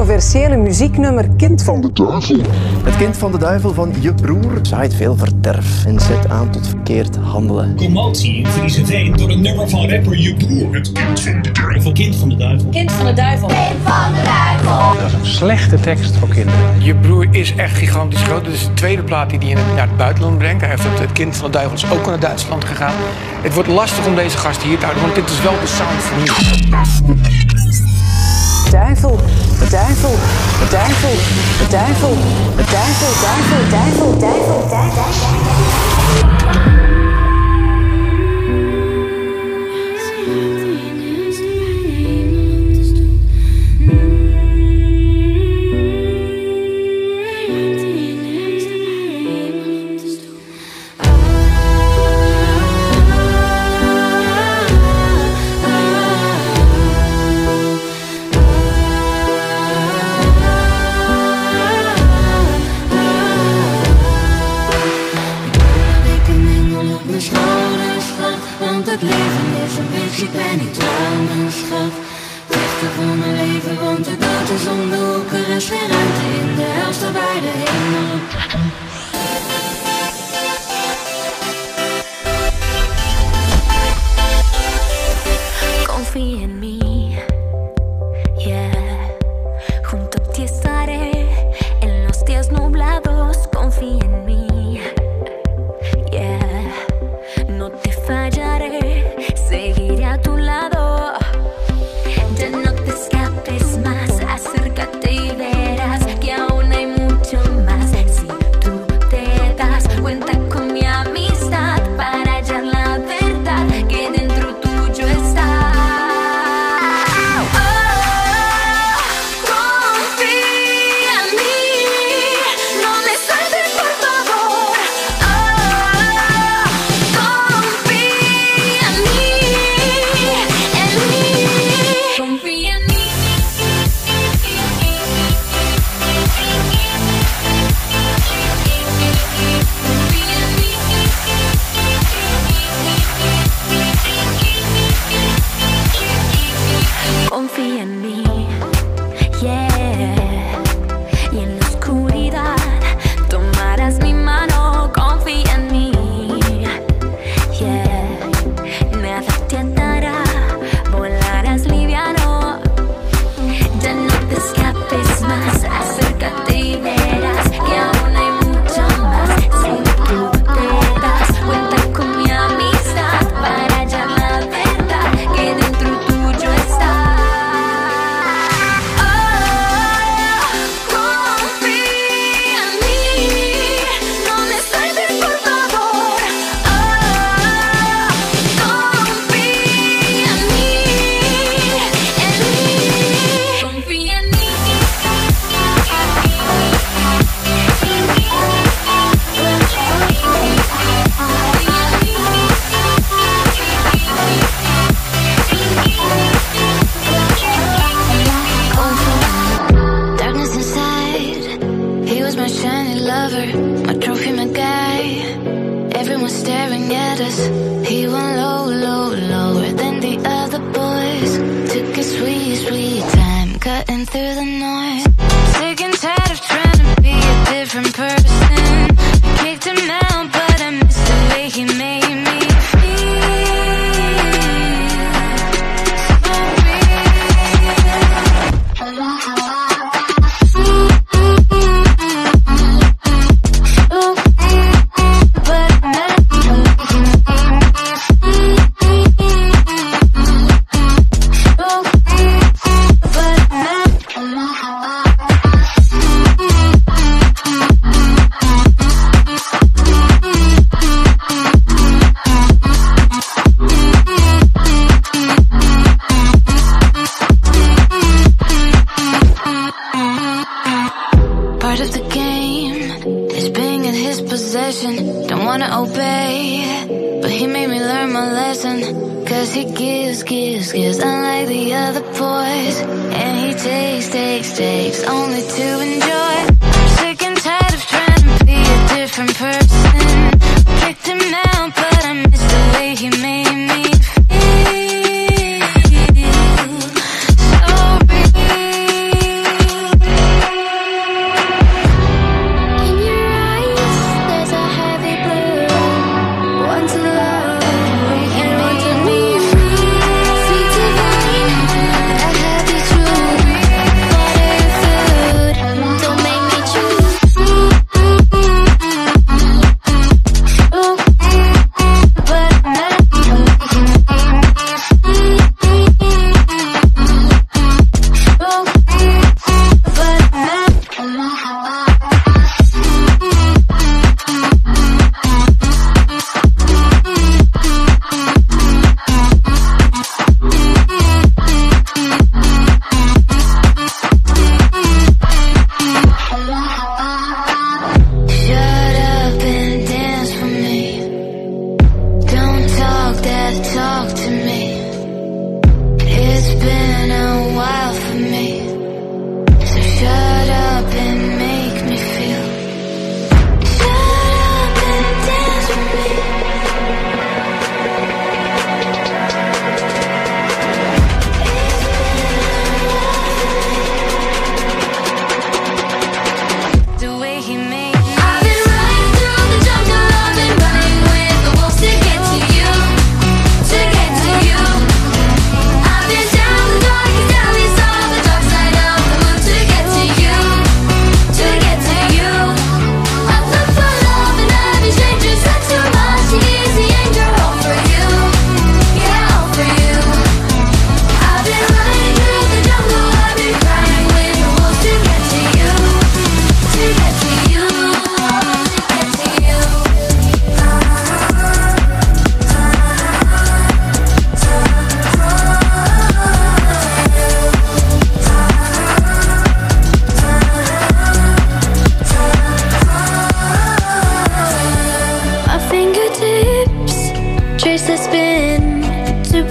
controversiële muzieknummer Kind van de Duivel. Het Kind van de Duivel van je broer zaait veel verderf en zet aan tot verkeerd handelen. Commotie in heen door een nummer van rapper je broer. Het Kind van de Duivel. Kind van de Duivel. Kind van de Duivel. Kind van de Duivel. Dat is een slechte tekst voor kinderen. Je broer is echt gigantisch groot. Dit is de tweede plaat die hij naar het buitenland brengt. Hij heeft het, Kind van de Duivel is ook naar Duitsland gegaan. Het wordt lastig om deze gast hier te houden, want dit is wel de sound voor hier. Duivel de duivel, de duivel, de duivel, de duivel, duivel, duivel, duivel, duivel.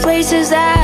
places that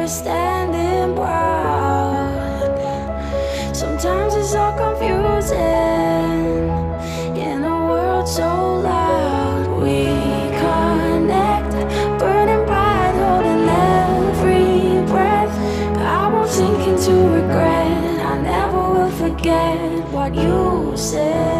we're standing proud. Sometimes it's all confusing in a world so loud. We connect, burning bright, holding every breath. I won't sink into regret. I never will forget what you said.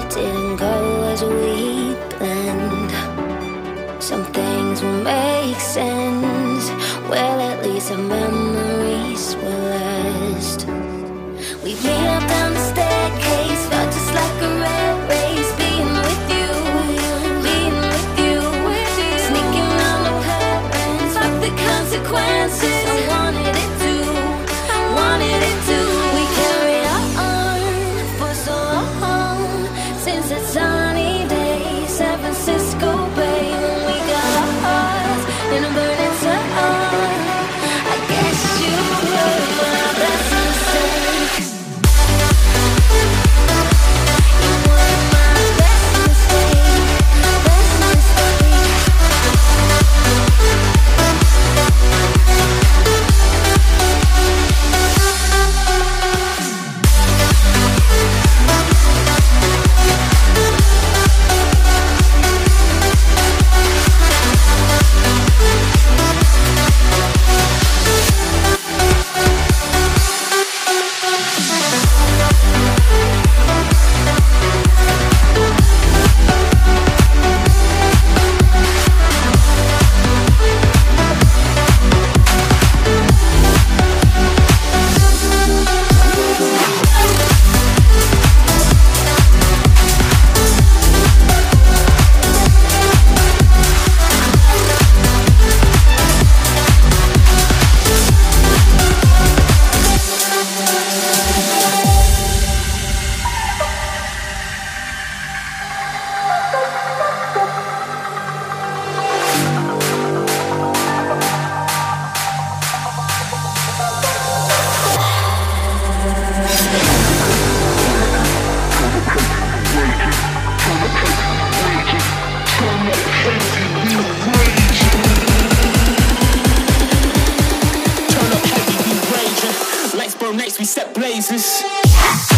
it didn't go as we planned. Some things will make sense. Well, at least our memories will last. We've set blazes.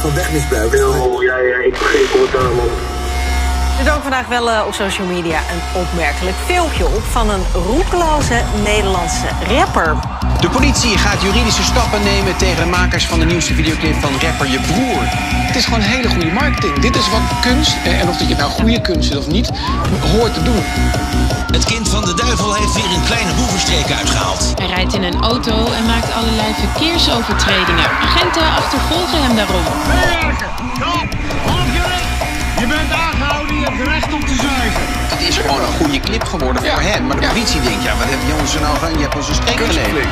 van wegmisbruik. Ja, ja, ik begrijp het aan, man. Er vandaag wel eh, op social media een opmerkelijk filmpje op van een roekeloze Nederlandse rapper. De politie gaat juridische stappen nemen tegen de makers van de nieuwste videoclip van rapper Je Broer. Het is gewoon hele goede marketing. Dit is wat kunst, eh, en of dat je nou goede kunst is of niet, hoort te doen. Het kind van de duivel heeft weer een kleine boevenstreek uitgehaald. Hij rijdt in een auto en maakt allerlei verkeersovertredingen. Agenten achtervolgen hem daarom. Meewerken! Kom Opgelegd! Je bent aangehouden, je hebt recht op te zuigen het is gewoon een goede clip geworden voor hen. Maar de politie denkt, ja, wat hebben jongens er nou op Je hebt een steek geleverd.